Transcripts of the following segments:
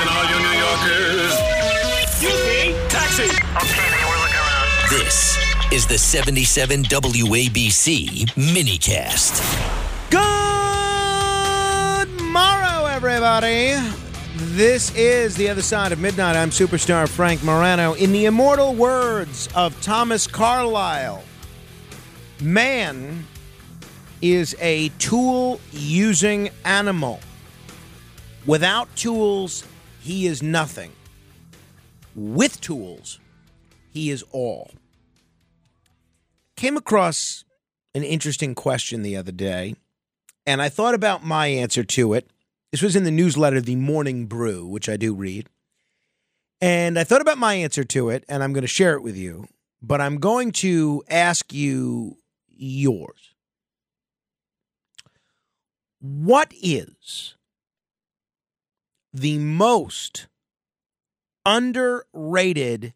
Listen, all you New Yorkers. Excuse me. Taxi. Okay, man, we're looking around. This is the 77 WABC minicast. Good morrow, everybody. This is The Other Side of Midnight. I'm superstar Frank Morano. In the immortal words of Thomas Carlyle, man is a tool using animal. Without tools, he is nothing. With tools, he is all. Came across an interesting question the other day, and I thought about my answer to it. This was in the newsletter, The Morning Brew, which I do read. And I thought about my answer to it, and I'm going to share it with you, but I'm going to ask you yours. What is the most underrated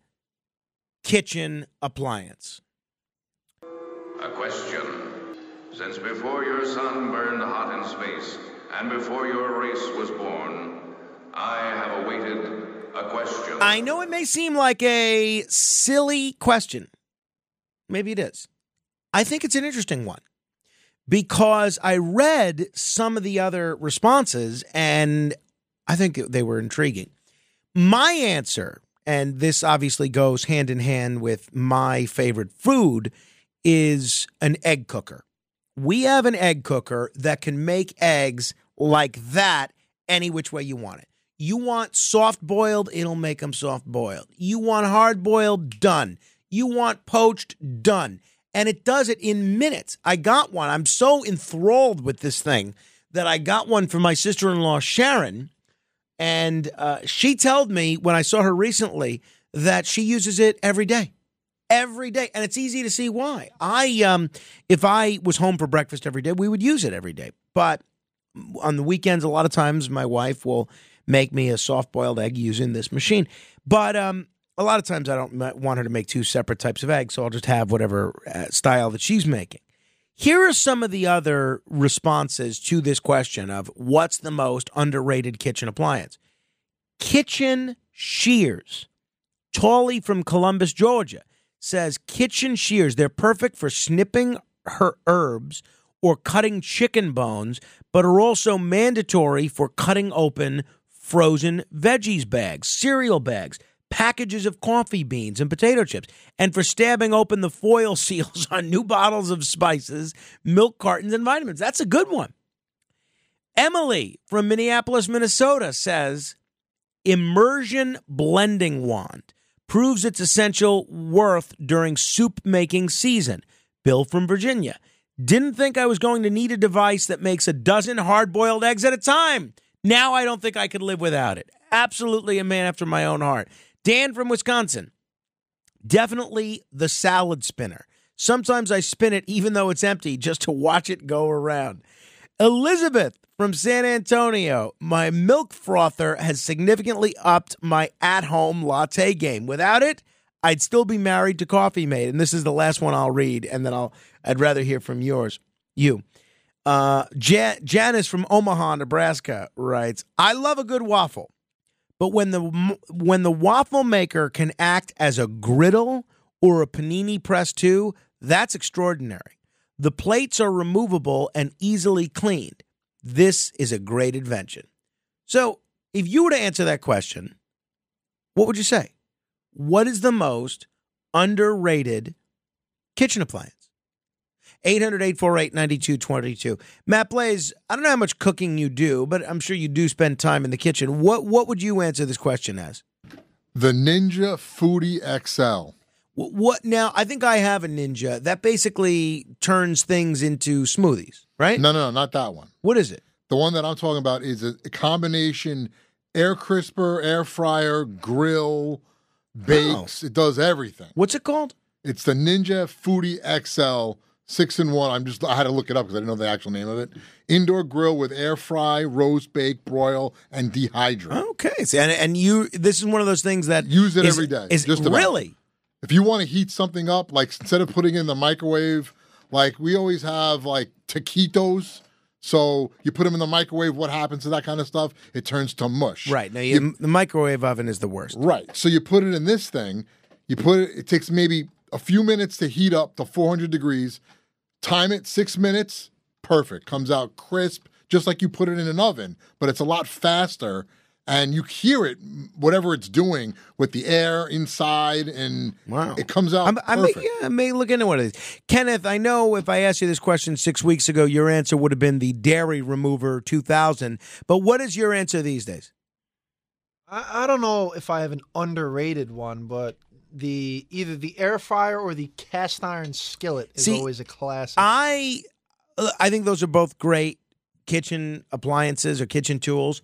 kitchen appliance? A question. Since before your sun burned hot in space, and before your race was born, I have awaited a question. I know it may seem like a silly question. Maybe it is. I think it's an interesting one because I read some of the other responses and I think they were intriguing. My answer, and this obviously goes hand in hand with my favorite food, is an egg cooker. We have an egg cooker that can make eggs like that any which way you want it. You want soft boiled, it'll make them soft boiled. You want hard boiled, done. You want poached, done. And it does it in minutes. I got one. I'm so enthralled with this thing that I got one for my sister in law, Sharon. And uh, she told me when I saw her recently that she uses it every day. Every day. And it's easy to see why. I um if i was home for breakfast every day we would use it every day. But on the weekends a lot of times my wife will make me a soft boiled egg using this machine. But um a lot of times i don't want her to make two separate types of eggs so i'll just have whatever uh, style that she's making. Here are some of the other responses to this question of what's the most underrated kitchen appliance kitchen shears Tawley from Columbus, Georgia says kitchen shears, they're perfect for snipping her herbs or cutting chicken bones, but are also mandatory for cutting open frozen veggies bags, cereal bags, packages of coffee beans and potato chips, and for stabbing open the foil seals on new bottles of spices, milk cartons, and vitamins. That's a good one. Emily from Minneapolis, Minnesota says immersion blending wand proves its essential worth during soup making season. Bill from Virginia. Didn't think I was going to need a device that makes a dozen hard boiled eggs at a time. Now I don't think I could live without it. Absolutely a man after my own heart. Dan from Wisconsin. Definitely the salad spinner. Sometimes I spin it even though it's empty just to watch it go around. Elizabeth from San Antonio. My milk frother has significantly upped my at home latte game. Without it, I'd still be married to Coffee Mate. And this is the last one I'll read, and then I'll I'd rather hear from yours. You. Uh, Jan- Janice from Omaha, Nebraska writes, "I love a good waffle, but when the when the waffle maker can act as a griddle or a panini press too, that's extraordinary. The plates are removable and easily cleaned. This is a great invention. So, if you were to answer that question, what would you say? What is the most underrated kitchen appliance? 800 848 9222. Matt Blaze, I don't know how much cooking you do, but I'm sure you do spend time in the kitchen. What, what would you answer this question as? The Ninja Foodi XL. Wh- What now? I think I have a Ninja that basically turns things into smoothies, right? No, no, no, not that one. What is it? The one that I'm talking about is a, combination air crisper, air fryer, grill, bakes. Oh. It does everything. What's it called? It's the Ninja Foodi XL six in one. I'm just I had to look it up because I didn't know the actual name of it. Indoor grill with air fry, roast bake, broil, and dehydrate. Okay. See, and, and you, this is one of those things that Use it is- every day. Is just about. really? If you want to heat something up, like instead of putting it in the microwave, like we always have like taquitos. So you put them in the microwave. What happens to that kind of stuff? It turns to mush. Right. Now, you, the microwave oven is the worst. Right. So you put it in this thing. You put it. It takes maybe a few minutes to heat up to 400 degrees. Time it six minutes. Perfect. Comes out crisp, just like you put it in an oven. But it's a lot faster, and you hear it, whatever it's doing with the air inside, and Wow. it comes out I'm, I, may, perfect. yeah, I may look into one of these. Kenneth, I know if I asked you this question six weeks ago, your answer would have been the Dairy Remover 2000. But what is your answer these days? I, I don't know if I have an underrated one, but the either the air fryer or the cast iron skillet is See, always a classic. I uh, I think those are both great kitchen appliances or kitchen tools.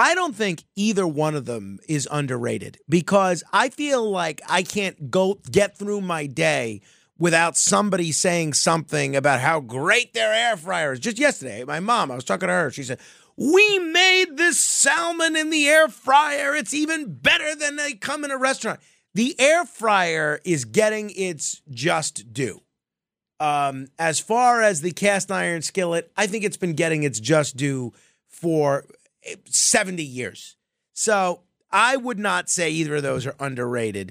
I don't think either one of them is underrated because I feel like I can't go get through my day without somebody saying something about how great their air fryer is. Just yesterday, my mom, I was talking to her, she said, "We made this salmon in the air fryer. It's even better than they come in a restaurant." The air fryer is getting its just due. Um, as far as the cast iron skillet, I think it's been getting its just due for 70 years. So I would not say either of those are underrated.